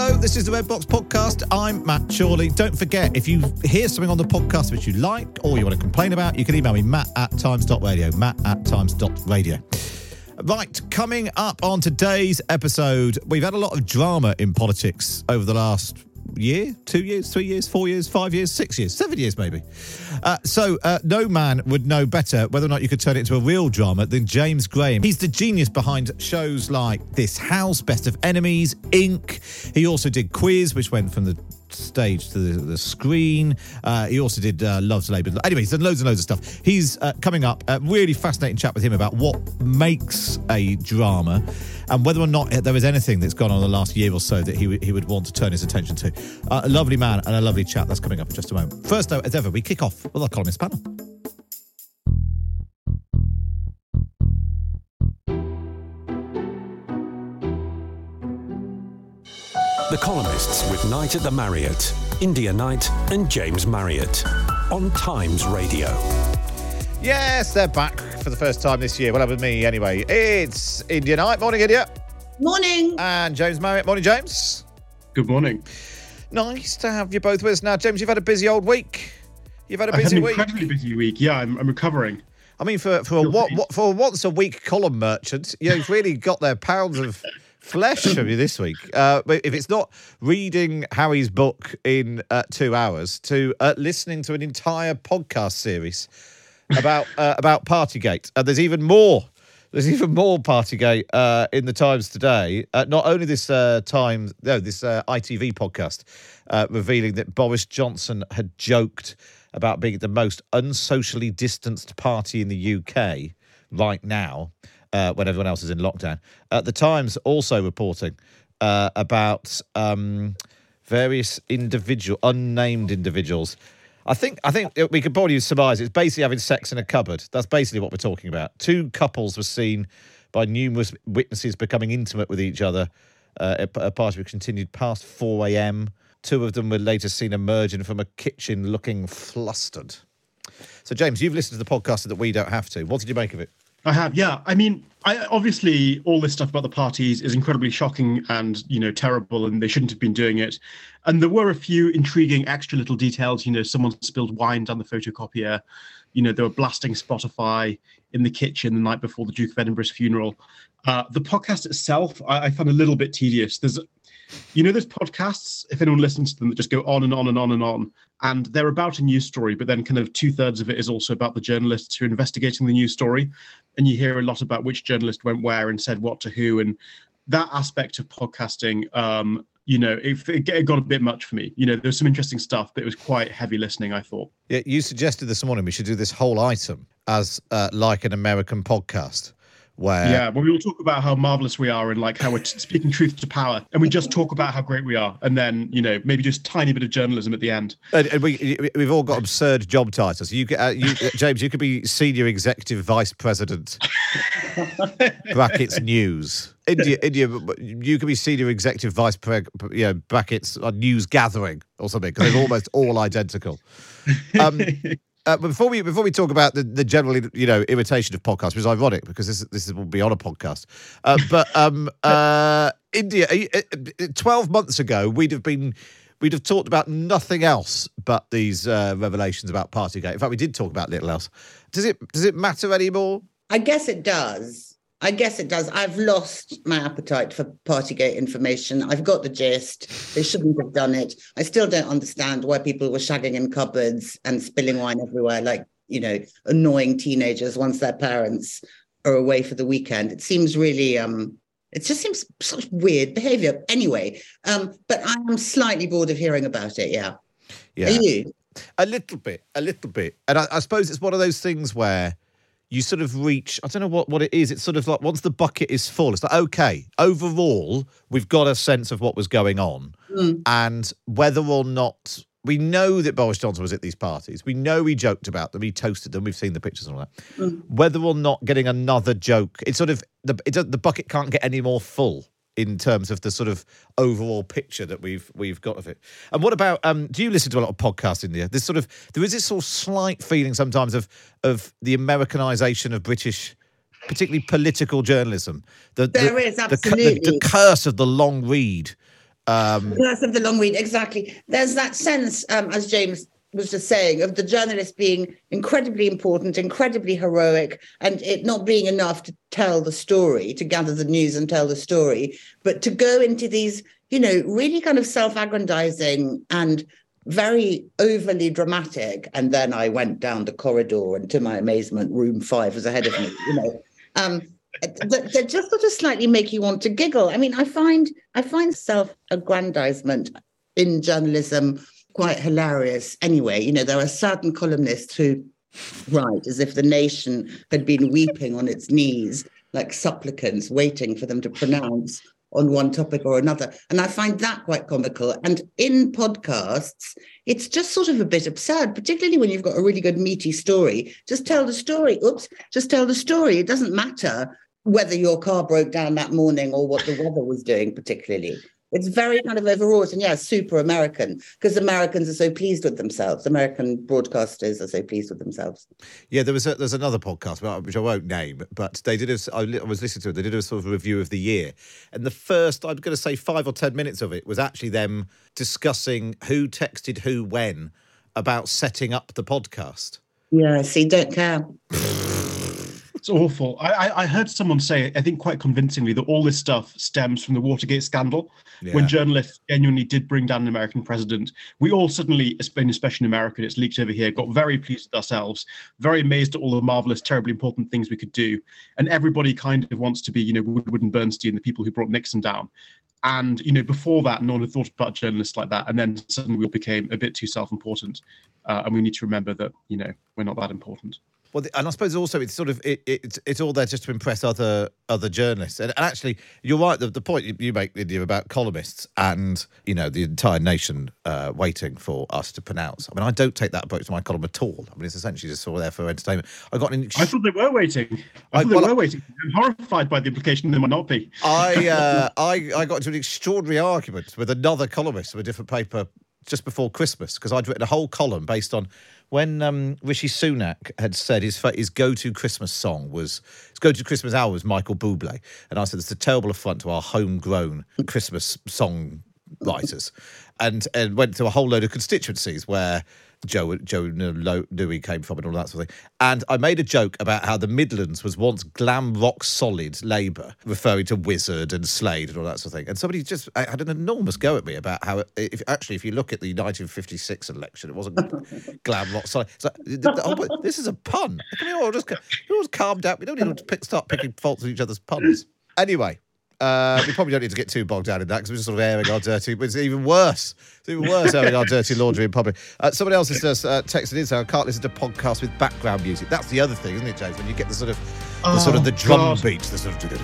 Hello, this is the Red Box Podcast. I'm Matt Chorley. Don't forget, if you hear something on the podcast which you like or you want to complain about, you can email me, matt at times.radio, matt at times.radio. Right, coming up on today's episode, we've had a lot of drama in politics over the last year, two years, three years, four years, five years, six years, seven years, maybe. Uh, so, uh, no man would know better whether or not you could turn it into a real drama than James Graham. He's the genius behind shows like This House, Best of Enemies, Inc. He also did Quiz, which went from the stage to the, the screen. Uh, he also did uh, Love's Labour. Anyway, he's done loads and loads of stuff. He's uh, coming up. A really fascinating chat with him about what makes a drama and whether or not there is anything that's gone on the last year or so that he, w- he would want to turn his attention to. Uh, a lovely man and a lovely chat that's coming up in just a moment. First, though, as ever, we kick off with our columnist panel. The columnists with Night at the Marriott, India Knight, and James Marriott on Times Radio. Yes, they're back for the first time this year. Well, with me anyway. It's India Knight. Morning, India. Morning. And James Marriott. Morning, James. Good morning. Nice to have you both with us now. James, you've had a busy old week. You've had a I had busy an week. incredibly busy week. Yeah, I'm, I'm recovering. I mean, for for a what, what for a once a week column merchant, you've really got their pounds of flesh from you this week. Uh, if it's not reading Harry's book in uh, two hours, to uh, listening to an entire podcast series about uh, about Partygate, and there's even more. There's even more Partygate uh, in the Times today. Uh, not only this uh, Times, no, this uh, ITV podcast uh, revealing that Boris Johnson had joked about being the most unsocially distanced party in the UK right now, uh, when everyone else is in lockdown. Uh, the Times also reporting uh, about um, various individual, unnamed individuals. I think I think we could probably surmise it's basically having sex in a cupboard. That's basically what we're talking about. Two couples were seen by numerous witnesses becoming intimate with each other. Uh, a party which continued past 4 a.m. Two of them were later seen emerging from a kitchen looking flustered. So, James, you've listened to the podcast that we don't have to. What did you make of it? I have, yeah. I mean, I obviously all this stuff about the parties is incredibly shocking and you know terrible, and they shouldn't have been doing it. And there were a few intriguing extra little details. You know, someone spilled wine down the photocopier. You know, they were blasting Spotify in the kitchen the night before the Duke of Edinburgh's funeral. Uh, the podcast itself, I, I found a little bit tedious. There's, you know, there's podcasts. If anyone listens to them, that just go on and on and on and on, and they're about a news story, but then kind of two thirds of it is also about the journalists who are investigating the news story, and you hear a lot about which journalist went where and said what to who, and that aspect of podcasting. Um, you know, it, it got a bit much for me. You know, there was some interesting stuff, but it was quite heavy listening. I thought. Yeah, you suggested this morning we should do this whole item as uh, like an American podcast, where Yeah, well, we all talk about how marvelous we are and like how we're speaking truth to power, and we just talk about how great we are, and then you know maybe just tiny bit of journalism at the end. And, and we we've all got absurd job titles. You, get- uh, you uh, James, you could be senior executive vice president, brackets news. India, India, you could be senior executive vice pre, you know, brackets uh, news gathering or something because they're almost all identical. Um, uh, but before we before we talk about the, the general you know irritation of podcasts, which is ironic because this this will be on a podcast. Uh, but um, uh, India, uh, uh, twelve months ago, we'd have been we'd have talked about nothing else but these uh, revelations about Partygate. In fact, we did talk about little else. Does it does it matter anymore? I guess it does. I guess it does. I've lost my appetite for Partygate information. I've got the gist. They shouldn't have done it. I still don't understand why people were shagging in cupboards and spilling wine everywhere, like, you know, annoying teenagers once their parents are away for the weekend. It seems really um it just seems such weird behavior. Anyway, um, but I am slightly bored of hearing about it, yeah. Yeah. Are you? A little bit, a little bit. And I, I suppose it's one of those things where you sort of reach, I don't know what, what it is. It's sort of like once the bucket is full, it's like, okay, overall, we've got a sense of what was going on. Mm. And whether or not we know that Boris Johnson was at these parties, we know he joked about them, he toasted them, we've seen the pictures and all that. Mm. Whether or not getting another joke, it's sort of, the, it, the bucket can't get any more full in terms of the sort of overall picture that we've we've got of it. And what about um do you listen to a lot of podcasts in there? There's sort of there is this sort of slight feeling sometimes of of the Americanization of British particularly political journalism. The, There the, is, the the, absolutely. the curse of the long read. Um Curse of the long read, exactly. There's that sense, um, as James was just saying, of the journalist being incredibly important, incredibly heroic, and it not being enough to tell the story, to gather the news and tell the story, but to go into these, you know, really kind of self-aggrandizing and very overly dramatic. And then I went down the corridor, and to my amazement, room five was ahead of me. You know, um, that just sort of slightly make you want to giggle. I mean, I find I find self-aggrandizement in journalism quite hilarious. Anyway, you know, there are certain columnists who write as if the nation had been weeping on its knees like supplicants, waiting for them to pronounce on one topic or another. And I find that quite comical. And in podcasts, it's just sort of a bit absurd, particularly when you've got a really good meaty story. Just tell the story. Oops, just tell the story. It doesn't matter whether your car broke down that morning or what the weather was doing, particularly. It's very kind of overwrought and yeah, super American because Americans are so pleased with themselves. American broadcasters are so pleased with themselves. Yeah, there was a, there's another podcast which I won't name, but they did a, I I was listening to it. They did a sort of review of the year, and the first I'm going to say five or ten minutes of it was actually them discussing who texted who when about setting up the podcast. Yeah, see, don't care. It's awful. I, I, I heard someone say, I think quite convincingly, that all this stuff stems from the Watergate scandal. Yeah. When journalists genuinely did bring down an American president, we all suddenly, especially in America, and it's leaked over here, got very pleased with ourselves, very amazed at all the marvelous, terribly important things we could do. And everybody kind of wants to be, you know, Woodward and Bernstein, the people who brought Nixon down. And, you know, before that, no one had thought about journalists like that. And then suddenly we all became a bit too self important. Uh, and we need to remember that, you know, we're not that important. Well, the- and I suppose also it's sort of it, it, it's it's all there just to impress other other journalists. And, and actually, you're right. The, the point you- make, Lydia, about columnists and you know the entire nation uh, waiting for us to pronounce. I mean, I don't take that approach to my column at all. I mean, it's essentially just sort of there for entertainment. I got an. I thought they were waiting. I I- thought they well, were waiting. I'm horrified by the implication they might not be. I, uh, I I got into an extraordinary argument with another columnist of a different paper just before Christmas because I'd written a whole column based on when um, Rishi Sunak had said his his go to Christmas song was his go to Christmas hour was Michael Bublé, and I said it's a terrible affront to our homegrown Christmas song writers, and and went to a whole load of constituencies where. Joe Joe Louis came from and all that sort of thing. And I made a joke about how the Midlands was once glam rock solid Labour, referring to Wizzard and Slade and all that sort of thing. And somebody just uh, had an enormous go at me about how, it, if actually, if you look at the 1956 election, it wasn't glam rock solid. It's like, oh, but this is a pun. Can we all just, we all just calm down? We don't need to pick, start picking faults with each other's puns. Anyway. Uh, we probably don't need to get too bogged down in that because we're just sort of airing our dirty. But it's even worse. It's even worse airing our dirty laundry in public. Uh, somebody else has just uh, texted in saying, "I can't listen to podcasts with background music." That's the other thing, isn't it, James? When you get the sort of the sort of Oh, the drum God. beats, the sort of the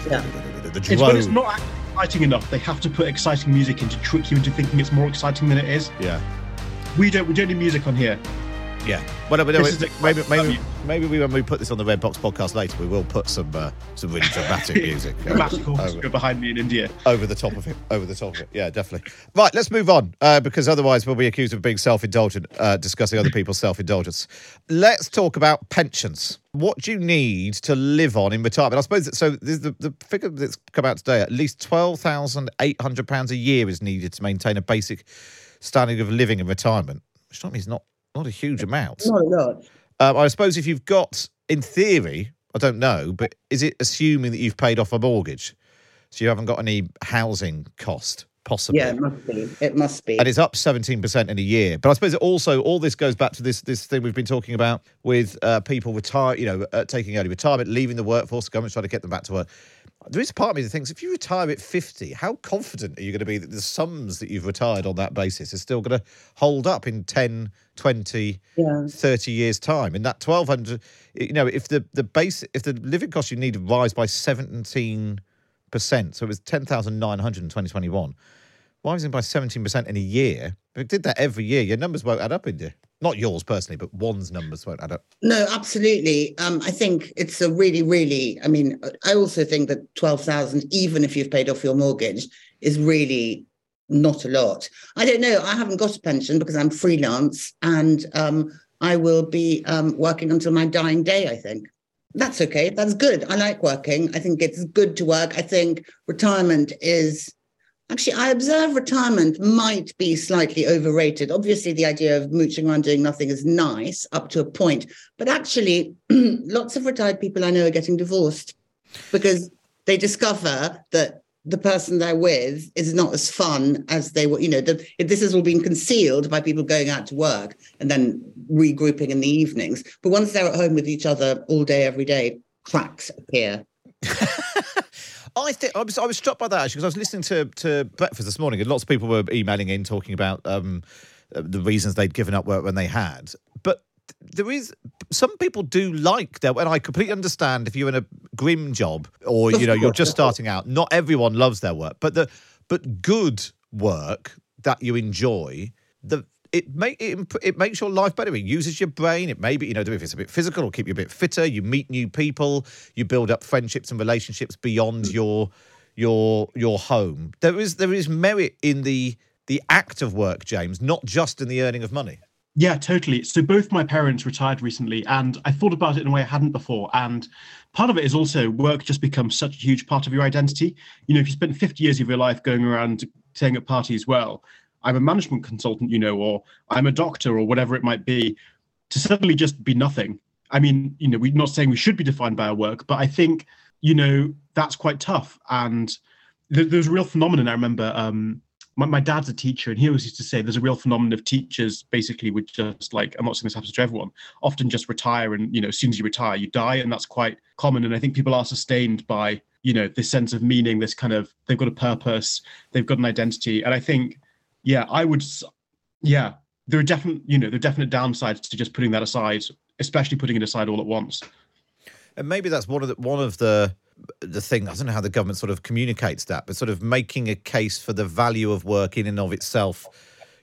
It's when it's not exciting enough. They have to put exciting music in to trick you into thinking it's more exciting than it is. Yeah, We don't. We don't need music on here. Yeah. Well, no, but no, This maybe, maybe, maybe we, when we put this on the Red Box podcast later, we will put some uh, some really dramatic music. Dramatic over- orchestra behind me in India. over the top of it. Over the top of it. Yeah, definitely. Right, let's move on uh, because otherwise we'll be accused of being self-indulgent, uh, discussing other people's self-indulgence. Let's talk about pensions. What do you need to live on in retirement? I suppose that, so. The the figure that's come out today. At least twelve thousand eight hundred pounds a year is needed to maintain a basic standard of living in retirement, which is not not a huge amount. Not a lot. Um, I suppose if you've got, in theory, I don't know, but is it assuming that you've paid off a mortgage, so you haven't got any housing cost? Possibly. Yeah, it must be. It must be. and it's up 17% in a year. But I suppose it also all this goes back to this this thing we've been talking about with uh, people retire, you know, uh, taking early retirement, leaving the workforce, government's trying to get them back to work. There is a part of me that thinks if you retire at 50, how confident are you going to be that the sums that you've retired on that basis are still going to hold up in 10, 20, Yeah. 30 years time? In that 1200, you know, if the, the base, if the living cost you need rise by 17%, so it was 10,900 in 2021 rising by 17% in a year. If it did that every year, your numbers won't add up, India. Not yours personally, but one's numbers won't add up. No, absolutely. Um, I think it's a really, really. I mean, I also think that twelve thousand, even if you've paid off your mortgage, is really not a lot. I don't know. I haven't got a pension because I'm freelance, and um, I will be um, working until my dying day. I think that's okay. That's good. I like working. I think it's good to work. I think retirement is Actually, I observe retirement might be slightly overrated. Obviously, the idea of mooching around doing nothing is nice up to a point. But actually, lots of retired people I know are getting divorced because they discover that the person they're with is not as fun as they were. You know, this has all been concealed by people going out to work and then regrouping in the evenings. But once they're at home with each other all day, every day, cracks appear. I think I was I was struck by that actually because I was listening to to breakfast this morning and lots of people were emailing in talking about um, uh, the reasons they'd given up work when they had. But there is some people do like that, and I completely understand if you're in a grim job or you know you're just starting out. Not everyone loves their work, but the but good work that you enjoy the. It make it, imp- it makes your life better. It uses your brain. It maybe you know if it's a bit physical, it'll keep you a bit fitter. You meet new people. You build up friendships and relationships beyond mm. your your your home. There is there is merit in the the act of work, James, not just in the earning of money. Yeah, totally. So both my parents retired recently, and I thought about it in a way I hadn't before. And part of it is also work just becomes such a huge part of your identity. You know, if you spend 50 years of your life going around saying at parties, well, I'm a management consultant, you know, or I'm a doctor, or whatever it might be, to suddenly just be nothing. I mean, you know, we're not saying we should be defined by our work, but I think, you know, that's quite tough. And there, there's a real phenomenon. I remember um, my, my dad's a teacher, and he always used to say there's a real phenomenon of teachers basically would just like, I'm not saying this happens to everyone, often just retire. And, you know, as soon as you retire, you die. And that's quite common. And I think people are sustained by, you know, this sense of meaning, this kind of, they've got a purpose, they've got an identity. And I think, yeah, I would, yeah, there are definite, you know, there are definite downsides to just putting that aside, especially putting it aside all at once. And maybe that's one of the one of the the thing. I don't know how the government sort of communicates that, but sort of making a case for the value of work in and of itself.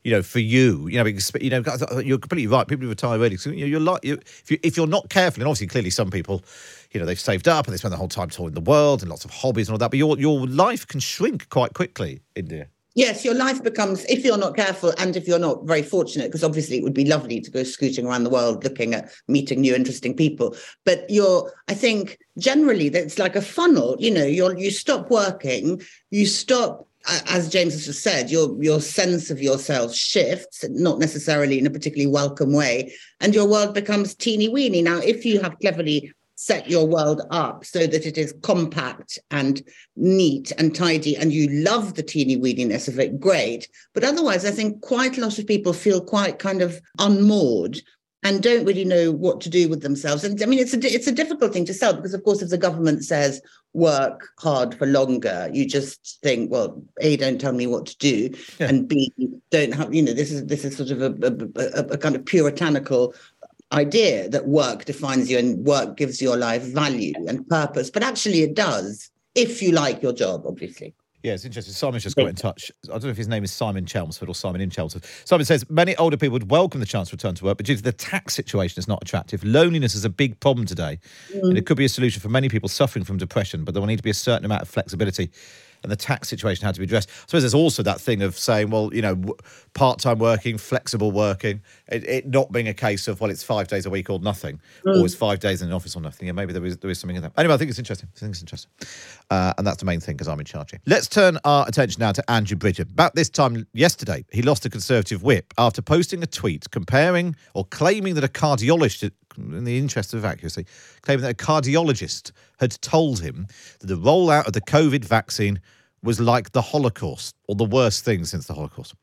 You know, for you, you know, you know, you're completely right. People retire early, so, you're like, you, if you if you're not careful, and obviously, clearly, some people, you know, they've saved up and they spend the whole time touring the world and lots of hobbies and all that. But your your life can shrink quite quickly, India. Yes, your life becomes, if you're not careful and if you're not very fortunate, because obviously it would be lovely to go scooting around the world looking at meeting new interesting people. But you're, I think generally that's like a funnel, you know, you're, you stop working, you stop, as James has just said, your, your sense of yourself shifts, not necessarily in a particularly welcome way, and your world becomes teeny weeny. Now, if you have cleverly set your world up so that it is compact and neat and tidy and you love the teeny weeniness of it, great. But otherwise, I think quite a lot of people feel quite kind of unmoored and don't really know what to do with themselves. And I mean, it's a it's a difficult thing to sell because, of course, if the government says work hard for longer, you just think, well, a don't tell me what to do, Yeah. and b don't have you know this is this is sort of a, a, a, a kind of puritanical idea that work defines you and work gives your life value and purpose. But actually, it does if you like your job, obviously. Yeah, it's interesting. Simon's just got in touch. I don't know if his name is Simon Chelmsford or Simon in Chelmsford. Simon says many older people would welcome the chance to return to work, but due to the tax situation, it's not attractive. Loneliness is a big problem today, and mm. it could be a solution for many people suffering from depression. But there will need to be a certain amount of flexibility. And the tax situation had to be addressed. I suppose there's also that thing of saying, well, you know, part-time working, flexible working, it, it not being a case of well, it's five days a week or nothing, or it's five days in the office or nothing. Yeah, maybe there is there is something in that. Anyway, I think it's interesting. I think it's interesting, uh, and that's the main thing because I'm in charge here. Let's turn our attention now to Andrew Bridgen. About this time yesterday, he lost a Conservative whip after posting a tweet comparing or claiming that a cardiologist in the interest of accuracy, claiming that a cardiologist had told him that the rollout of the COVID vaccine was like the Holocaust or the worst thing since the Holocaust.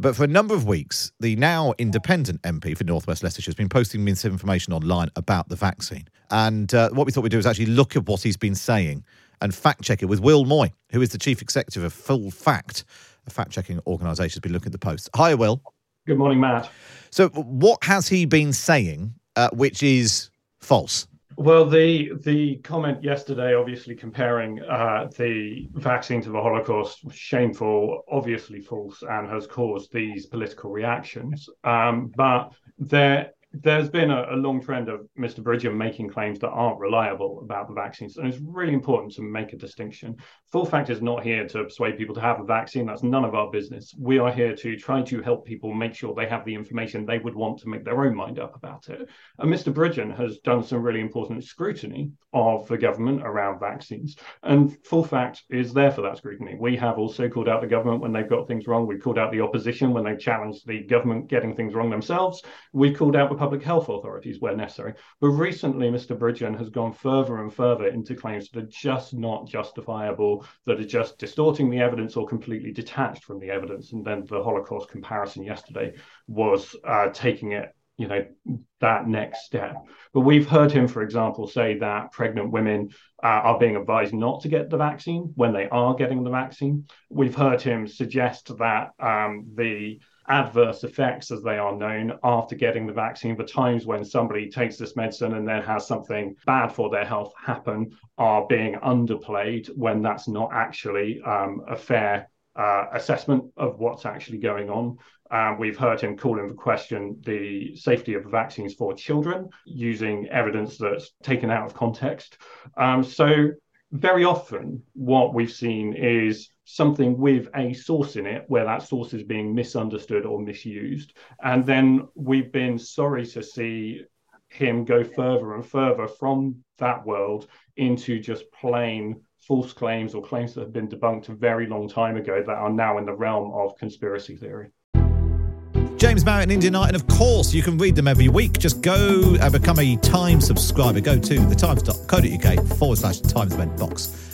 But for a number of weeks, the now independent MP for Northwest Leicestershire has been posting misinformation online about the vaccine. And uh, what we thought we'd do is actually look at what he's been saying and fact check it with Will Moy, who is the chief executive of Full Fact, a fact checking organisation, has been looking at the post. Hi, Will. Good morning, Matt. So, what has he been saying uh, which is false? Well, the the comment yesterday, obviously comparing uh, the vaccine to the Holocaust, was shameful, obviously false, and has caused these political reactions. Um, but there there's been a, a, long trend of Mr. Bridgen making claims that aren't reliable about the vaccines. And it's really important to make a distinction. Full Fact is not here to persuade people to have a vaccine. That's none of our business. We are here to try to help people make sure they have the information they would want to make their own mind up about it. And Mr. Bridgen has done some really important scrutiny of the government around vaccines. And Full Fact is there for that scrutiny. We have also called out the government when they've got things wrong. We've called out the opposition when they've challenged the government getting things wrong themselves. We've called out the public health authorities where necessary. But recently, Mr. Bridgen has gone further and further into claims that are just not justifiable, that are just distorting the evidence or completely detached from the evidence. And then the Holocaust comparison yesterday was uh, taking it you know that next step but we've heard him for example say that pregnant women uh, are being advised not to get the vaccine when they are getting the vaccine we've heard him suggest that um, the adverse effects, as they are known, after getting the vaccine. The times when somebody takes this medicine and then has something bad for their health happen are being underplayed when that's not actually um, a fair uh, assessment of what's actually going on. Uh, we've heard him call into question the safety of vaccines for children using evidence that's taken out of context. Um, so, very often, what we've seen is something with a source in it where that source is being misunderstood or misused. And then we've been sorry to see him go further and further from that world into just plain false claims or claims that have been debunked a very long time ago that are now in the realm of conspiracy theory. James Marriott and India Knight, and of course, you can read them every week. Just go and become a Times subscriber. Go to thetimes.co.uk forward slash Times event box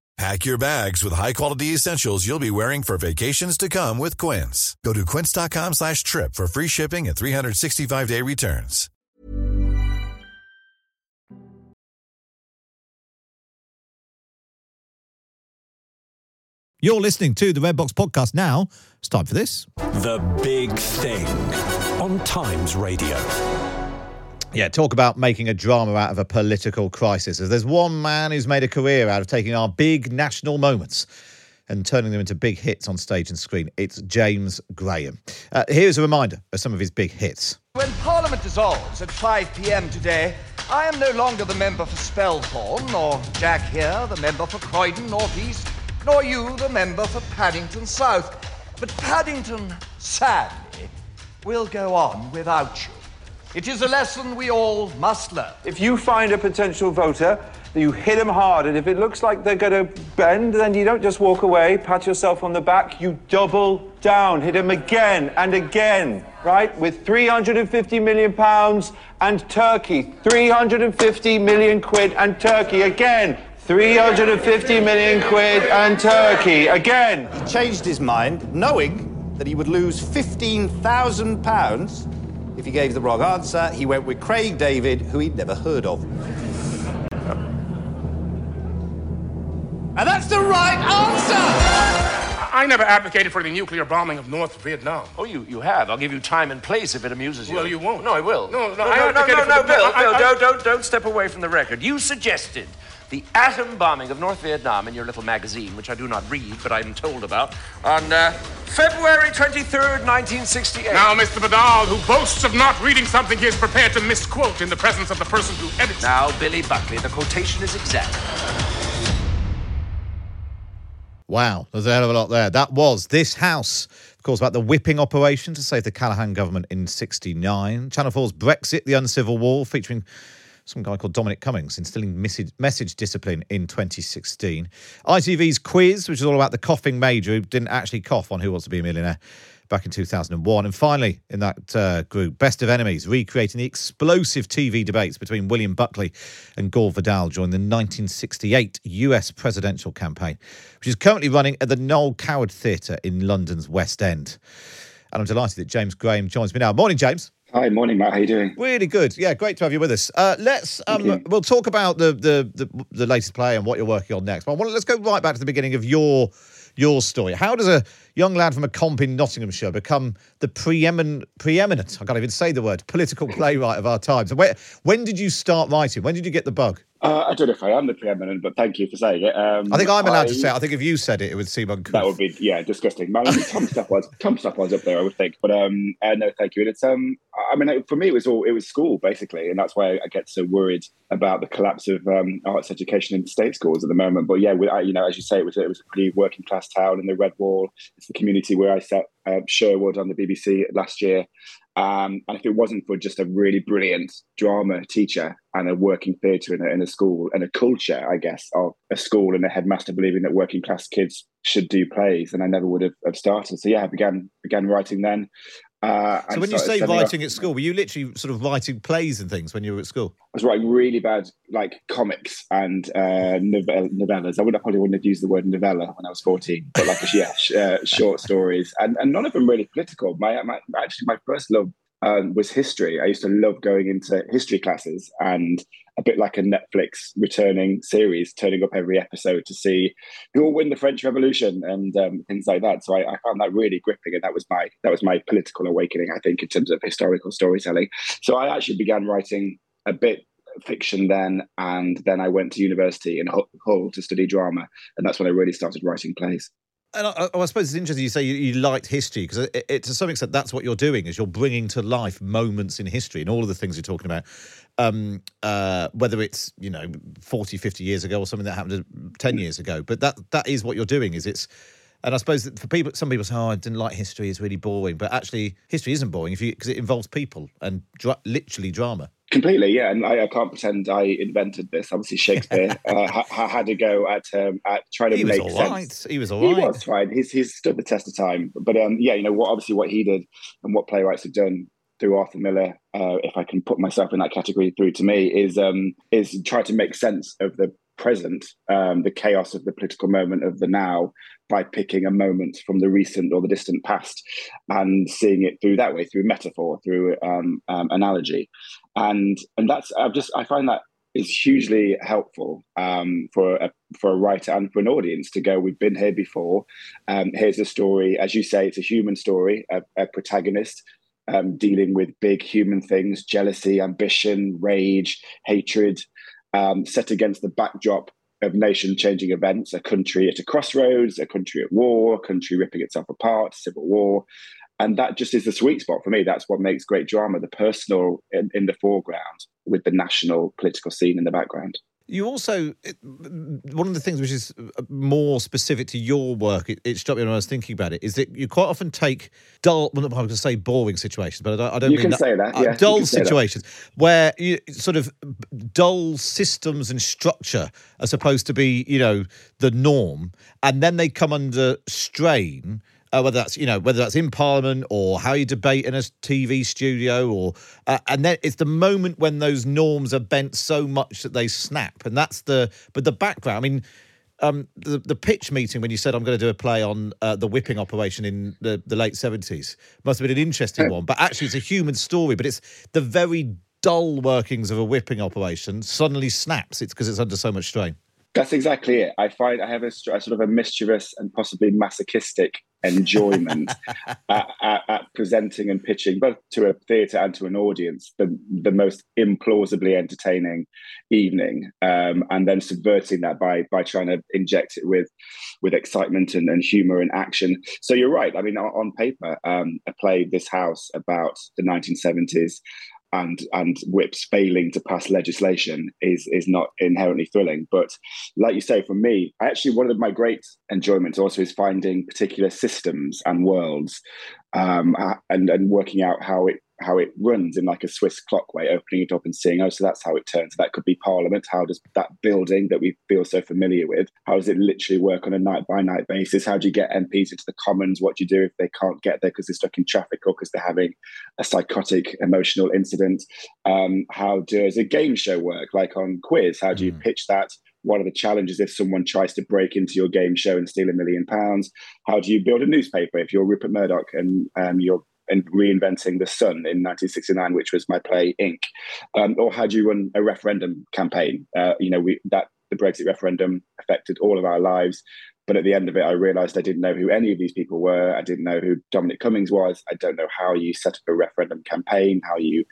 Pack your bags with high-quality essentials you'll be wearing for vacations to come with Quince. Go to quince.com slash trip for free shipping and 365-day returns. You're listening to the Red Box Podcast now. It's time for this. The Big Thing on Times Radio. Yeah, talk about making a drama out of a political crisis. As there's one man who's made a career out of taking our big national moments and turning them into big hits on stage and screen. It's James Graham. Uh, here's a reminder of some of his big hits. When Parliament dissolves at 5 pm today, I am no longer the member for Spelthorne, nor Jack here, the member for Croydon North East, nor you, the member for Paddington South. But Paddington, sadly, will go on without you. It is a lesson we all must learn. If you find a potential voter, you hit them hard, and if it looks like they're going to bend, then you don't just walk away, pat yourself on the back, you double down, hit them again and again, right? With 350 million pounds and Turkey, 350 million quid and Turkey again. 350 million quid and Turkey again. He changed his mind, knowing that he would lose 15,000 pounds if he gave the wrong answer, he went with Craig David, who he'd never heard of. And that's the right answer! I never advocated for the nuclear bombing of North Vietnam. Oh, you, you have. I'll give you time and place if it amuses you. Well, you won't. No, I will. No, no, no, I no, no, advocated no, no, Bill, I- Bill, I- don't, don't, don't step away from the record. You suggested the atom bombing of North Vietnam in your little magazine, which I do not read, but I'm told about, on uh, February 23rd, 1968. Now, Mr. Vidal, who boasts of not reading something he is prepared to misquote in the presence of the person who edits. Now, Billy Buckley, the quotation is exact. Wow, there's a hell of a lot there. That was This House, of course, about the whipping operation to save the Callaghan government in 69. Channel 4's Brexit, the Uncivil War, featuring some guy called Dominic Cummings instilling message, discipline in 2016. ITV's Quiz, which is all about the coughing major who didn't actually cough on Who Wants to Be a Millionaire back in 2001. And finally, in that uh, group, Best of Enemies, recreating the explosive TV debates between William Buckley and Gore Vidal during the 1968 US presidential campaign, which is currently running at the Noel Coward Theatre in London's West End. And I'm delighted that James Graham joins me now. Morning, James. Hi, morning, Matt. How you doing? Really good. Yeah, great to have you with us. Uh, let's um, we'll talk about the, the the the latest play and what you're working on next. But I want to, let's go right back to the beginning of your your story. How does a young lad from a comp in Nottinghamshire become the preeminent preeminent? I can't even say the word political playwright of our times. So when did you start writing? When did you get the bug? Uh, I don't know if I am the preeminent, but thank you for saying it. Um, I think I'm allowed I- to say. It. I think if you said it, it would seem uncouth. That would be yeah, disgusting. Man, Tom Stepwad's Tom Stoppard's up there, I would think. But um, uh, no, thank you. And it's um, I mean, for me, it was all it was school basically, and that's why I get so worried about the collapse of um, arts education in the state schools at the moment. But yeah, we, I, you know, as you say, it was it was a pretty working class town in the Red Wall. It's the community where I set uh, Sherwood on the BBC last year. Um, and if it wasn't for just a really brilliant drama teacher and a working theatre in a, in a school and a culture, I guess, of a school and a headmaster believing that working class kids should do plays, then I never would have, have started. So yeah, I began began writing then. Uh, So when you say writing at school, were you literally sort of writing plays and things when you were at school? I was writing really bad, like comics and uh, novell- novellas. I would probably wouldn't have used the word novella when I was fourteen, but like yeah, sh- uh, short stories, and and none of them really political. My, my actually my first love um, was history. I used to love going into history classes, and a bit like a Netflix returning series, turning up every episode to see who will win the French Revolution and um, things like that. So I, I found that really gripping, and that was my that was my political awakening. I think in terms of historical storytelling. So I actually began writing a bit fiction then, and then I went to university in Hull Hull to study drama, and that's when I really started writing plays. And I, I suppose it's interesting you say you, you liked history because it, it, to some extent that's what you're doing is you're bringing to life moments in history and all of the things you're talking about. Um, uh, whether it's you know 40, 50 years ago or something that happened 10 years ago, but that that is what you're doing. Is it's and I suppose that for people, some people say, "Oh, I didn't like history; it's really boring." But actually, history isn't boring if you because it involves people and dra- literally drama. Completely, yeah, and I, I can't pretend I invented this. Obviously, Shakespeare uh, ha- ha- had a go at um, at trying to He was make all sense. right. He was all he right. was fine. He's he's stood the test of time. But um, yeah, you know what? Obviously, what he did and what playwrights have done through Arthur Miller, uh, if I can put myself in that category, through to me is um, is try to make sense of the present, um, the chaos of the political moment of the now, by picking a moment from the recent or the distant past and seeing it through that way, through metaphor, through um, um, analogy, and and that's I've just I find that is hugely helpful um, for a for a writer and for an audience to go. We've been here before. Um, here's a story, as you say, it's a human story, a, a protagonist um, dealing with big human things: jealousy, ambition, rage, hatred, um, set against the backdrop of nation-changing events. A country at a crossroads, a country at war, a country ripping itself apart, civil war. And that just is the sweet spot for me. That's what makes great drama: the personal in, in the foreground, with the national political scene in the background. You also it- one of the things which is uh, more specific to your work. It, it struck me when I was thinking about it is that you quite often take dull. Well, I'm going to say boring situations, but I don't. I don't You mean can say that, uh, yeah, dull say that. situations where you sort of dull systems and structure are supposed to be, you know, the norm, and then they come under strain. Uh, whether that's you know whether that's in Parliament or how you debate in a TV studio, or uh, and then it's the moment when those norms are bent so much that they snap, and that's the but the background. I mean, um, the the pitch meeting when you said I'm going to do a play on uh, the whipping operation in the, the late seventies must have been an interesting one, but actually it's a human story, but it's the very dull workings of a whipping operation suddenly snaps. It's because it's under so much strain. That's exactly it. I find I have a, a sort of a mischievous and possibly masochistic enjoyment at, at, at, presenting and pitching both to a theatre and to an audience the, the most implausibly entertaining evening. Um, and then subverting that by by trying to inject it with with excitement and, and humor and action. So you're right. I mean on, on paper um, a play this house about the 1970s and and whips failing to pass legislation is is not inherently thrilling. But like you say, for me, actually one of my great enjoyments also is finding particular systems and worlds, um, and and working out how it how it runs in like a Swiss clockway, opening it up and seeing, oh, so that's how it turns. That could be Parliament. How does that building that we feel so familiar with, how does it literally work on a night by night basis? How do you get MPs into the Commons? What do you do if they can't get there because they're stuck in traffic or because they're having a psychotic emotional incident? Um, how does a game show work, like on Quiz? How do you mm. pitch that? what are the challenges if someone tries to break into your game show and steal a million pounds? How do you build a newspaper if you're Rupert Murdoch and um, you're and reinventing the sun in 1969, which was my play Ink, um, or how do you run a referendum campaign? Uh, you know, we, that the Brexit referendum affected all of our lives. But at the end of it, I realised I didn't know who any of these people were. I didn't know who Dominic Cummings was. I don't know how you set up a referendum campaign, how you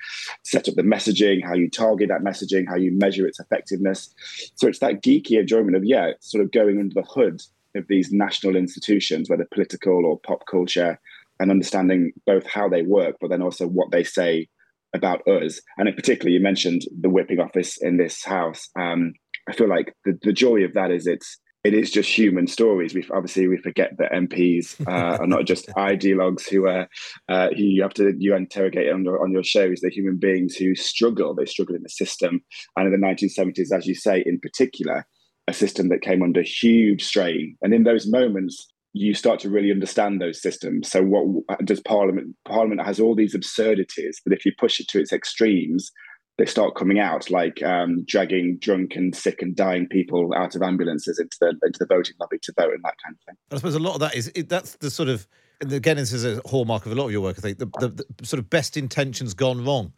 set up the messaging, how you target that messaging, how you measure its effectiveness. So it's that geeky enjoyment of, yeah, sort of going under the hood of these national institutions, whether political or pop culture, and understanding both how they work, but then also what they say about us. And in particular, you mentioned the whipping office in this house. Um, I feel like the, the joy of that is it's it is just human stories. We obviously we forget that MPs uh, are not just ideologues who are uh, who you have to you interrogate on your on your shows. They're human beings who struggle. They struggle in the system, and in the 1970s, as you say, in particular, a system that came under huge strain. And in those moments, you start to really understand those systems. So, what does Parliament? Parliament has all these absurdities, but if you push it to its extremes, they start coming out, like um, dragging drunk and sick and dying people out of ambulances into the into the voting lobby to vote and that kind of thing. I suppose a lot of that is it, that's the sort of again, this is a hallmark of a lot of your work. I think the, the, the sort of best intentions gone wrong.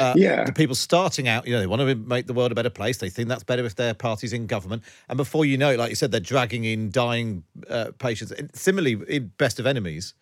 Uh, yeah. The people starting out, you know, they want to make the world a better place. They think that's better if their party's in government. And before you know it, like you said, they're dragging in dying uh, patients. And similarly, in Best of Enemies,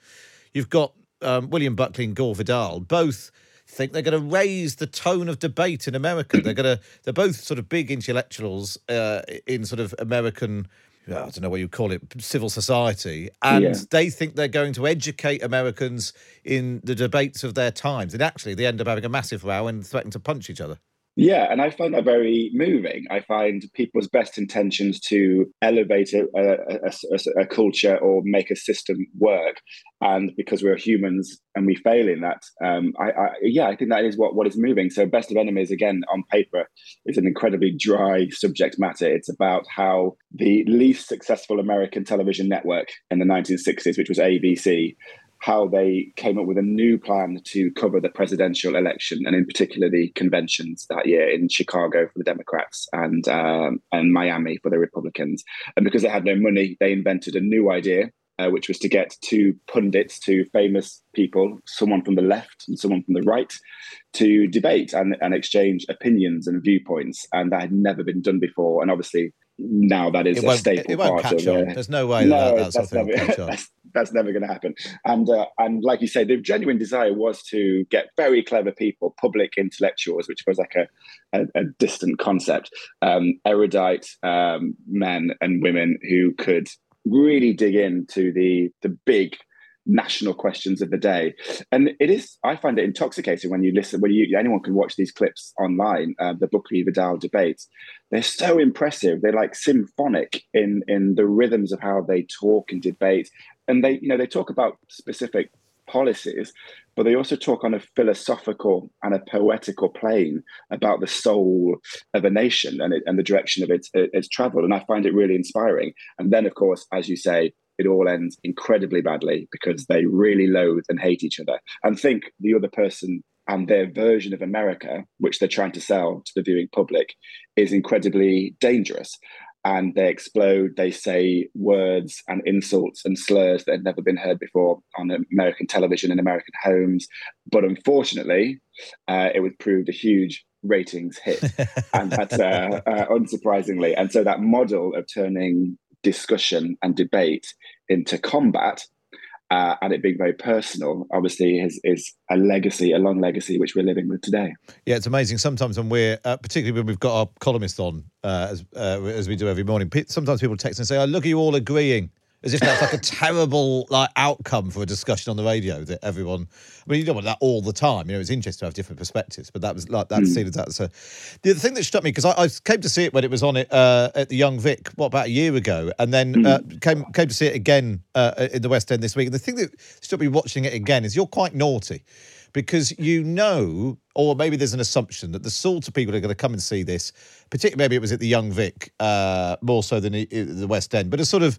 you've got um, William Buckley and Gore Vidal both think they're going to raise the tone of debate in America. They're going to. They're both sort of big intellectuals uh, in sort of American Uh, I don't know what you call it, civil society, and yeah. they think they're going to educate Americans in the debates of their times. And actually, they end up having a massive row and threatening to punch each other. Yeah, and I find that very moving. I find people's best intentions to elevate a, a, a, a, culture or make a system work, and because we're humans and we fail in that, um, I, I, yeah, I think that is what what is moving. So, Best of Enemies again on paper is an incredibly dry subject matter. It's about how the least successful American television network in the 1960s, which was ABC, how they came up with a new plan to cover the presidential election and in particular the conventions that year in Chicago for the Democrats and um, and Miami for the Republicans. And because they had no money, they invented a new idea, uh, which was to get two pundits, two famous people, someone from the left and someone from the right, to debate and, and exchange opinions and viewpoints. And that had never been done before. And obviously now that is it a staple it won't part catch of, on. Uh, There's no way no, that, that's, never, that's, that's, never going to happen. And uh, and like you say, the genuine desire was to get very clever people, public intellectuals, which was like a a, a distant concept, um, erudite um, men and women who could really dig into the the big national questions of the day. And it is, I find it intoxicating when you listen, when you, anyone can watch these clips online, uh, the Buckley Vidal debates. They're so impressive. They're like symphonic in, in the rhythms of how they talk and debate. And they, you know, they talk about specific policies, but they also talk on a philosophical and a poetical plane about the soul of a nation and, it, and the direction of its, its travel. And I find it really inspiring. And then, of course, as you say, it all ends incredibly badly because they really loathe and hate each other and think the other person and their version of America, which they're trying to sell to the viewing public, is incredibly dangerous. And they explode, they say words and insults and slurs that had never been heard before on American television in American homes. But unfortunately, uh, it was proved a huge ratings hit, and that's uh, uh, unsurprisingly. And so that model of turning discussion and debate into combat uh, and it being very personal, obviously, is, is a legacy, a long legacy, which we're living with today. Yeah, it's amazing. Sometimes when we're, uh, particularly when we've got our columnists on, uh, as uh, as we do every morning, sometimes people text and say, "I oh, look at you all agreeing." As if that's like a terrible like outcome for a discussion on the radio that everyone. I mean, you don't want that all the time. You know, it's interesting to have different perspectives, but that was like that. mm. seen as that. So, the other thing that struck me because I, I, came to see it when it was on it uh, at the Young Vic, what about a year ago, and then mm. uh, came came to see it again uh, in the West End this week. And the thing that struck me watching it again is you're quite naughty because you know, or maybe there's an assumption that the sort of people are going to come and see this, particularly maybe it was at the Young Vic uh, more so than the West End, but a sort of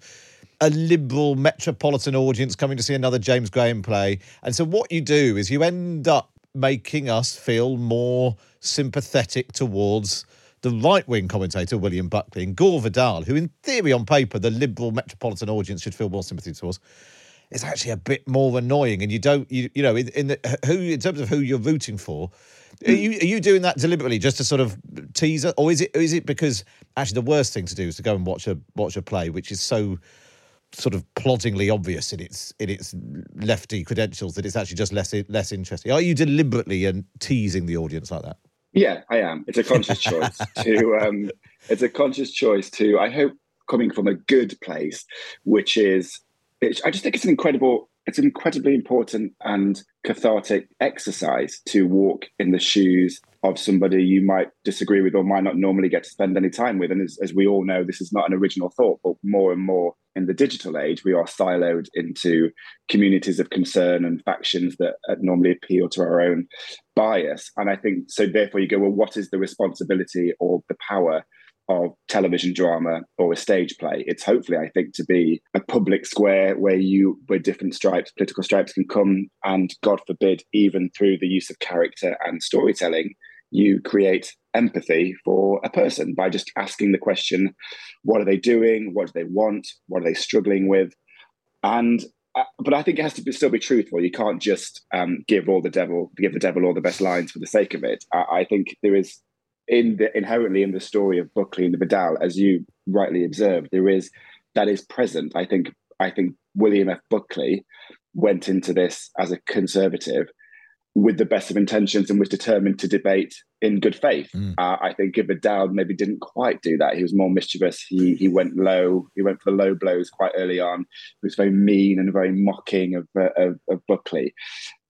a liberal metropolitan audience coming to see another James Graham play. And so what you do is you end up making us feel more sympathetic towards the right wing commentator, William Buckley, and Gore Vidal, who, in theory, on paper, the liberal metropolitan audience should feel more sympathy towards. It's actually a bit more annoying, and you don't, you, you know, in, in the, who in terms of who you're rooting for, are you, are you doing that deliberately just to sort of tease or is it is it because actually the worst thing to do is to go and watch a watch a play which is so sort of ploddingly obvious in its in its lefty credentials that it's actually just less less interesting. Are you deliberately and teasing the audience like that? Yeah, I am. It's a conscious choice to. Um, it's a conscious choice to. I hope coming from a good place, which is. It's I just think it's an incredible. It's an incredibly important and cathartic exercise to walk in the shoes of somebody you might disagree with or might not normally get to spend any time with. And as, as, we all know, this is not an original thought, but more and more in the digital age, we are siloed into communities of concern and factions that uh, normally appeal to our own bias. And I think so, therefore, you go, well, what is the responsibility or the power? Of television drama or a stage play, it's hopefully, I think, to be a public square where you, where different stripes, political stripes, can come and, God forbid, even through the use of character and storytelling, you create empathy for a person by just asking the question what are they doing? What do they want? What are they struggling with? And uh, but i think it has to be, still be truthful. You can't just um, give all the devil give the devil all the best lines for the sake of it. I, I think there is in the inherently in the story of buckley and the vidal as you rightly observed there is that is present i think i think william f buckley went into this as a conservative with the best of intentions and was determined to debate in good faith. Mm. Uh, I think Vidal maybe didn't quite do that. He was more mischievous. He he went low. He went for the low blows quite early on. He was very mean and very mocking of uh, of, of Buckley.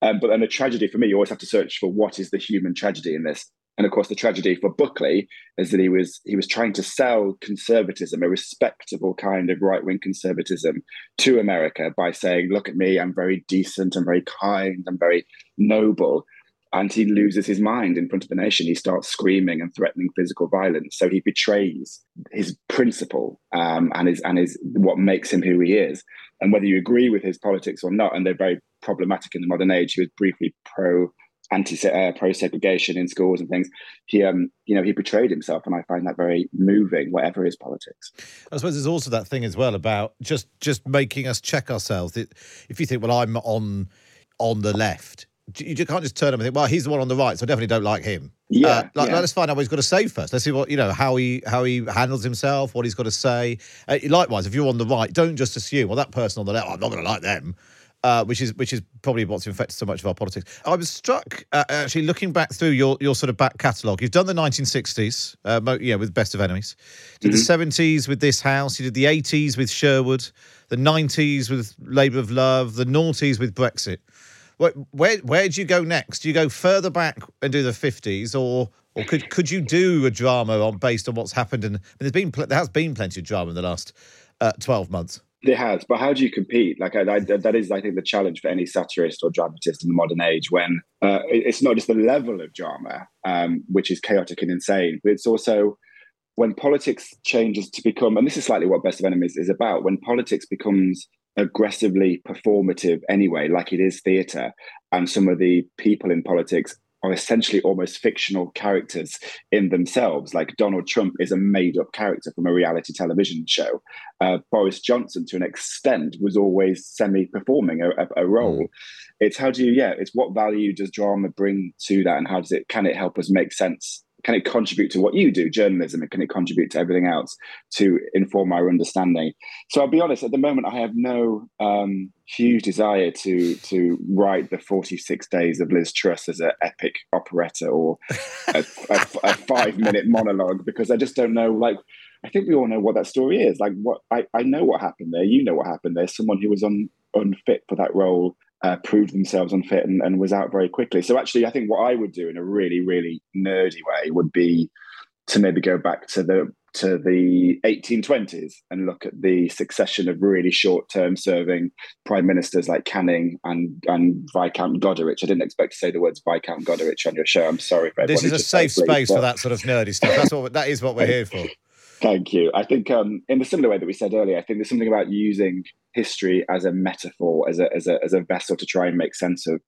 Um, but then the tragedy for me, you always have to search for what is the human tragedy in this. And of course, the tragedy for Buckley is that he was he was trying to sell conservatism, a respectable kind of right wing conservatism, to America by saying, "Look at me, I'm very decent, I'm very kind, I'm very noble." And he loses his mind in front of the nation. He starts screaming and threatening physical violence. So he betrays his principle um, and his and his what makes him who he is. And whether you agree with his politics or not, and they're very problematic in the modern age. He was briefly pro anti uh, pro segregation in schools and things. He, um, you know, he betrayed himself, and I find that very moving, whatever his politics. I suppose there's also that thing as well about just just making us check ourselves. If you think, well, I'm on on the left, you can't just turn him and think, well, he's the one on the right, so I definitely don't like him. Yeah, uh, like, yeah. let's find out what he's got to say first. Let's see what you know how he how he handles himself, what he's got to say. Uh, likewise, if you're on the right, don't just assume, well, that person on the left, oh, I'm not going to like them uh, which is which is probably what's infected so much of our politics. I was struck uh, actually looking back through your your sort of back catalogue. You've done the 1960s, uh, yeah, with Best of Enemies. Did mm-hmm. the 70s with This House. You did the 80s with Sherwood. The 90s with Labour of Love. The noughties with Brexit. Where, where where do you go next? Do you go further back and do the 50s, or or could could you do a drama on based on what's happened? And there's been there has been plenty of drama in the last uh, 12 months. It has, but how do you compete? Like I, I, that is, I think, the challenge for any satirist or dramatist in the modern age. When uh, it's not just the level of drama, um, which is chaotic and insane, but it's also when politics changes to become, and this is slightly what Best of Enemies is about. When politics becomes aggressively performative anyway, like it is theatre, and some of the people in politics are essentially almost fictional characters in themselves. Like Donald Trump is a made up character from a reality television show. Uh, Boris Johnson, to an extent, was always semi performing a, a, a, role. Mm. It's how do you, yeah, it's what value does drama bring to that and how does it, can it help us make sense can it contribute to what you do, journalism, and can it contribute to everything else to inform our understanding? So I'll be honest, at the moment, I have no um, huge desire to to write the 46 days of Liz Truss as an epic operetta or a, a, a five minute monologue because I just don't know, like, I think we all know what that story is. Like, what I, I know what happened there. You know what happened there. Someone who was un, unfit for that role uh, proved themselves unfit and, and was out very quickly. So actually, I think what I would do in a really, really nerdy way would be to maybe go back to the to the 1820s and look at the succession of really short-term serving prime ministers like Canning and and Viscount Goderich. I didn't expect to say the words Viscount Goderich on your show. I'm sorry for This is a safe space for that sort of nerdy stuff. That's what that is what we're here for. Thank you. I think, um, in the similar way that we said earlier, I think there's something about using history as a metaphor, as a as a as a vessel to try and make sense of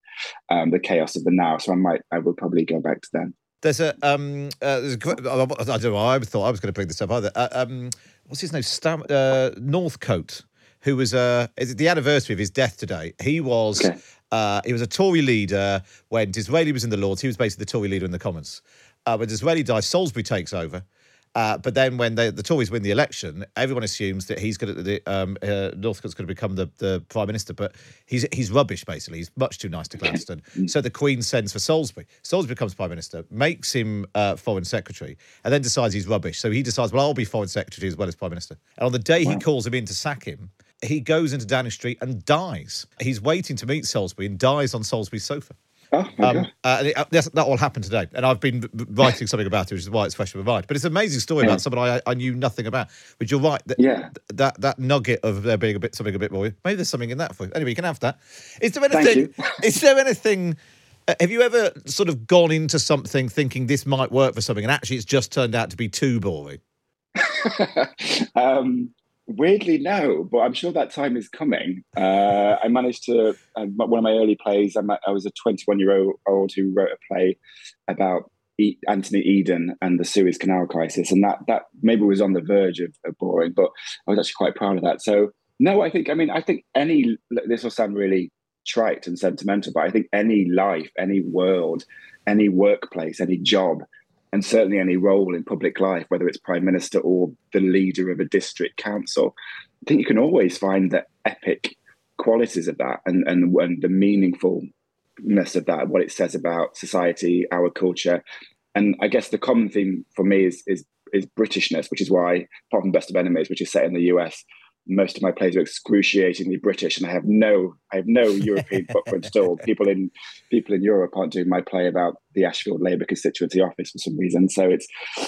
um, the chaos of the now. So I might, I will probably go back to them. There's a, um, uh, there's a I don't know. I thought I was going to bring this up either. Uh, um, what's his name? Stam- uh, Northcote, who was uh, is it the anniversary of his death today. He was. Okay. Uh, he was a Tory leader when Disraeli was in the Lords. He was basically the Tory leader in the Commons. Uh, when Disraeli dies, Salisbury takes over. Uh, but then when they, the Tories win the election, everyone assumes that he's going to um, uh, Northcote's going to become the, the prime minister. But he's he's rubbish basically. He's much too nice to Gladstone. so the Queen sends for Salisbury. Salisbury becomes prime minister, makes him uh, foreign secretary, and then decides he's rubbish. So he decides, well, I'll be foreign secretary as well as prime minister. And on the day wow. he calls him in to sack him, he goes into Downing Street and dies. He's waiting to meet Salisbury and dies on Salisbury's sofa. Oh, um, uh, uh that all happened today, and I've been writing something about it, which is why it's fresh in my mind. But it's an amazing story yeah. about someone I, I knew nothing about. But you're right, that, yeah. that that nugget of there being a bit something a bit more. Maybe there's something in that for you. Anyway, you can have that. Is there anything? is there anything? Uh, have you ever sort of gone into something thinking this might work for something, and actually it's just turned out to be too boring? um, Weirdly, no, but I'm sure that time is coming. Uh, I managed to, uh, one of my early plays, I'm, i was a 21 year old who wrote a play about e- Anthony Eden and the Suez Canal crisis. And that, that maybe was on the verge of, of boring, but I was actually quite proud of that. So, no, I think, I mean, I think any, this will sound really trite and sentimental, but I think any life, any world, any workplace, any job and certainly any role in public life, whether it's prime minister or the leader of a district council, I think you can always find the epic qualities of that and and, and the meaningfulness of that, what it says about society, our culture, and I guess the common theme for me is is is Britishness, which is why, apart from Best of Enemies, which is set in the US, most of my plays are excruciatingly British, and I have no I have no European footprint at all. People in people in Europe aren't doing my play about the Ashfield Labour constituency office for some reason. So it's,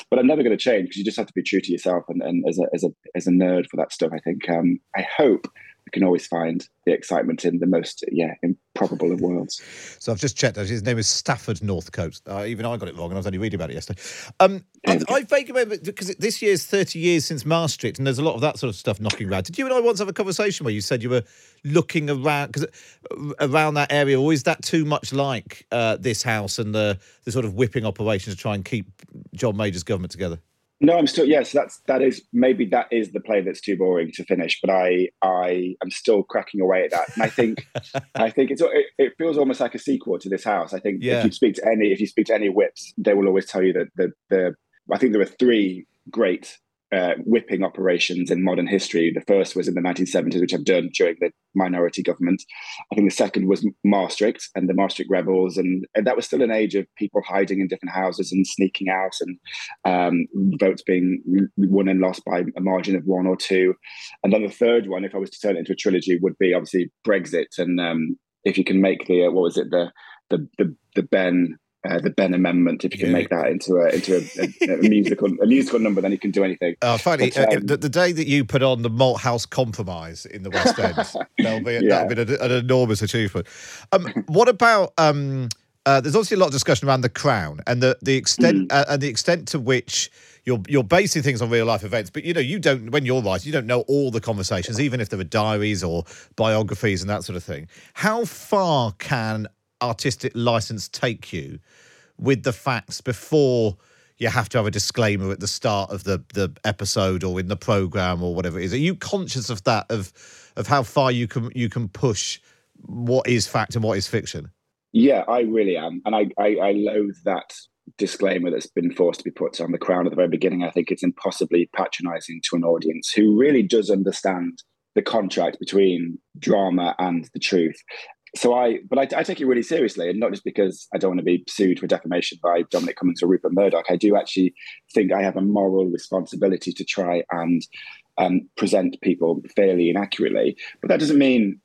but I'm never going to change because you just have to be true to yourself. And, and as a as a as a nerd for that stuff, I think um, I hope can always find the excitement in the most yeah improbable of worlds. So I've just checked. Out his name is Stafford Northcote. Uh, even I got it wrong, and I was only reading about it yesterday. Um, I, I vaguely remember because this year's thirty years since Maastricht, and there's a lot of that sort of stuff knocking around. Did you and I once have a conversation where you said you were looking around because uh, around that area, or is that too much like uh, this house and the the sort of whipping operation to try and keep John Major's government together? No, I'm still yes. That's that is maybe that is the play that's too boring to finish. But I I am still cracking away at that, and I think I think it's it, it, feels almost like a sequel to this house. I think yeah. if you speak to any if you speak to any whips, they will always tell you that the the I think there are three great uh, whipping operations in modern history. The first was in the 1970s, which I've done during the minority government. I think the second was Maastricht and the Maastricht rebels, and, and that was still an age of people hiding in different houses and sneaking out, and um, votes being won and lost by a margin of one or two. And then the third one, if I was to turn it into a trilogy, would be obviously Brexit, and um, if you can make the uh, what was it the the the, the Benn uh, the Benn Amendment. If you can yeah. make that into a into a, a, a, musical a musical number, then you can do anything. Oh, funny! But, uh, um, the, the, day that you put on the Malthouse Compromise in the West End, that'll be yeah. that'll be an, an enormous achievement. Um, what about? Um, uh, there's obviously a lot of discussion around the Crown and the the extent mm. uh, and the extent to which you're you're basing things on real life events, but you know you don't when you're writing, you don't know all the conversations, even if there are diaries or biographies and that sort of thing. How far can artistic license take you with the facts before you have to have a disclaimer at the start of the the episode or in the program or whatever it is. Are you conscious of that of of how far you can you can push what is fact and what is fiction? Yeah, I really am, and I I, I loathe that disclaimer that's been forced to be put on the crown at the very beginning. I think it's impossibly patronising to an audience who really does understand the contract between drama and the truth. So I, but I, I, take it really seriously, and not just because I don't want to be sued for defamation by Dominic Cummings or Rupert Murdoch. I do actually think I have a moral responsibility to try and um, present people fairly and accurately. But that doesn't mean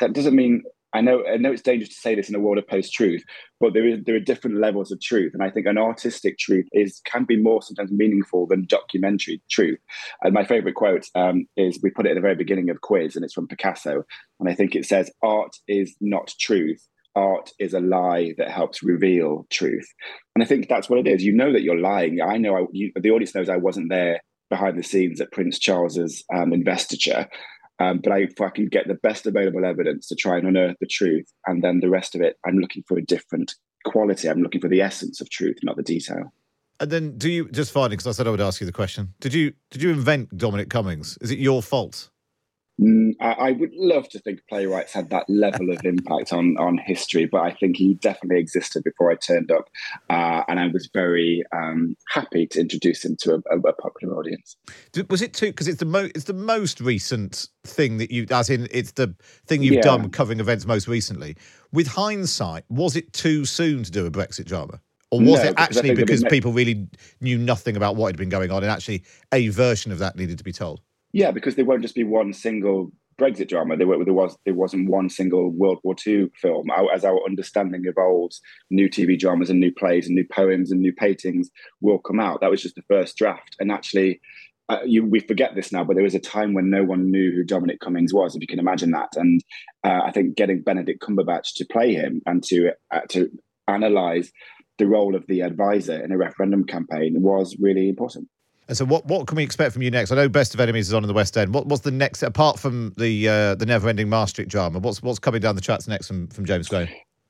that doesn't mean I know I know it's dangerous to say this in a world of post truth, but there is there are different levels of truth, and I think an artistic truth is can be more sometimes meaningful than documentary truth. And my favorite quote um, is we put it at the very beginning of quiz, and it's from Picasso, and I think it says, "Art is not truth." Art is a lie that helps reveal truth, and I think that's what it is. You know that you're lying. I know I, you, the audience knows I wasn't there behind the scenes at Prince Charles's um, investiture, um, but I, if I can get the best available evidence to try and unearth the truth, and then the rest of it, I'm looking for a different quality. I'm looking for the essence of truth, not the detail. And then, do you just finally? Because I said I would ask you the question. Did you did you invent Dominic Cummings? Is it your fault? Mm, I, would love to think playwrights had that level of impact on on history, but I think he definitely existed before I turned up, uh, and I was very um, happy to introduce him to a, a popular audience. Was it too? Because it's the most it's the most recent thing that you, as in it's the thing you've yeah. done covering events most recently. With hindsight, was it too soon to do a Brexit drama? Or was no, it actually because people really knew nothing about what had been going on and actually a version of that needed to be told? Yeah, because there won't just be one single Brexit drama. There, there was there wasn't one single World War II film. As our understanding evolves, new TV dramas and new plays and new poems and new paintings will come out. That was just the first draft, and actually. Uh, you, we forget this now, but there was a time when no one knew who Dominic Cummings was, if you can imagine that. And uh, I think getting Benedict Cumberbatch to play him and to uh, to analyze the role of the advisor in a referendum campaign was really important. And so, what, what can we expect from you next? I know Best of Enemies is on in the West End. What, what's the next, apart from the uh, the never ending Maastricht drama? What's what's coming down the tracks next from, from James Graham?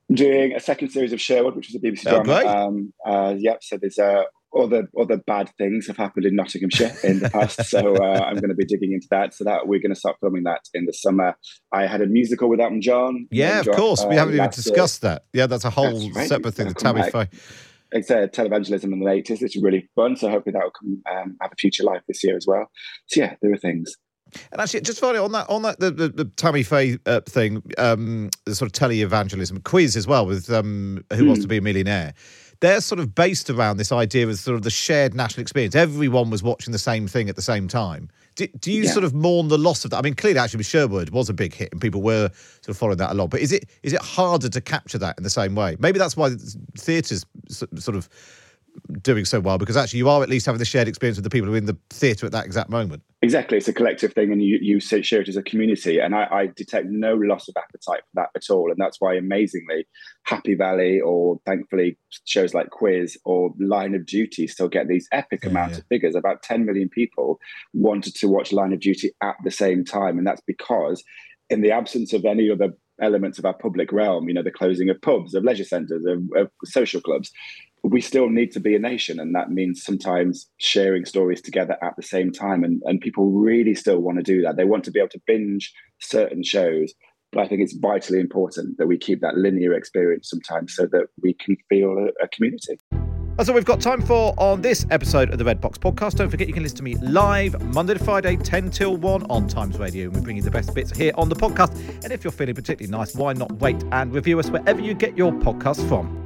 I'm doing a second series of Sherwood, which is a BBC oh, drama. Um, uh, yep. So there's uh, other other bad things have happened in Nottinghamshire in the past. so uh, I'm going to be digging into that. So that we're going to start filming that in the summer. I had a musical with Elton John. Yeah, of course. we haven't even discussed that. Yeah, that's a whole right. separate thing. The Tammy Faye like I said, televangelism in the 80s. It's really fun. So hopefully that will come um, have a future life this year as well. So yeah, there are things. And actually, just finally on that, on that, the, the, the Tammy Faye uh, thing, um, the sort of tele-evangelism quiz as well with um, Who mm. Wants to Be a Millionaire they're sort of based around this idea of sort of the shared national experience. Everyone was watching the same thing at the same time. Do, do you yeah. sort of mourn the loss of that? I mean, clearly, actually, Sherwood was a big hit, and people were sort of following that a lot. But is it is it harder to capture that in the same way? Maybe that's why theatres sort of doing so well because actually you are at least having the shared experience with the people who are in the theatre at that exact moment. Exactly, it's a collective thing, and you you share it as a community. And I, I, detect no loss of appetite for that at all, and that's why amazingly, Happy Valley or thankfully shows like Quiz or Line of Duty still get these epic yeah, amounts yeah. of figures. About 10 million people wanted to watch Line of Duty at the same time, and that's because in the absence of any other elements of our public realm, you know, the closing of pubs, of leisure centres, of, of social clubs, we still need to be a nation and that means sometimes sharing stories together at the same time and, and people really still want to do that they want to be able to binge certain shows but i think it's vitally important that we keep that linear experience sometimes so that we can feel a, a community that's all we've got time for on this episode of the Red Box Podcast. Don't forget you can listen to me live Monday to Friday, 10 till 1 on Times Radio. And we bring you the best bits here on the podcast. And if you're feeling particularly nice, why not wait and review us wherever you get your podcast from?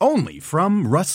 only from Rust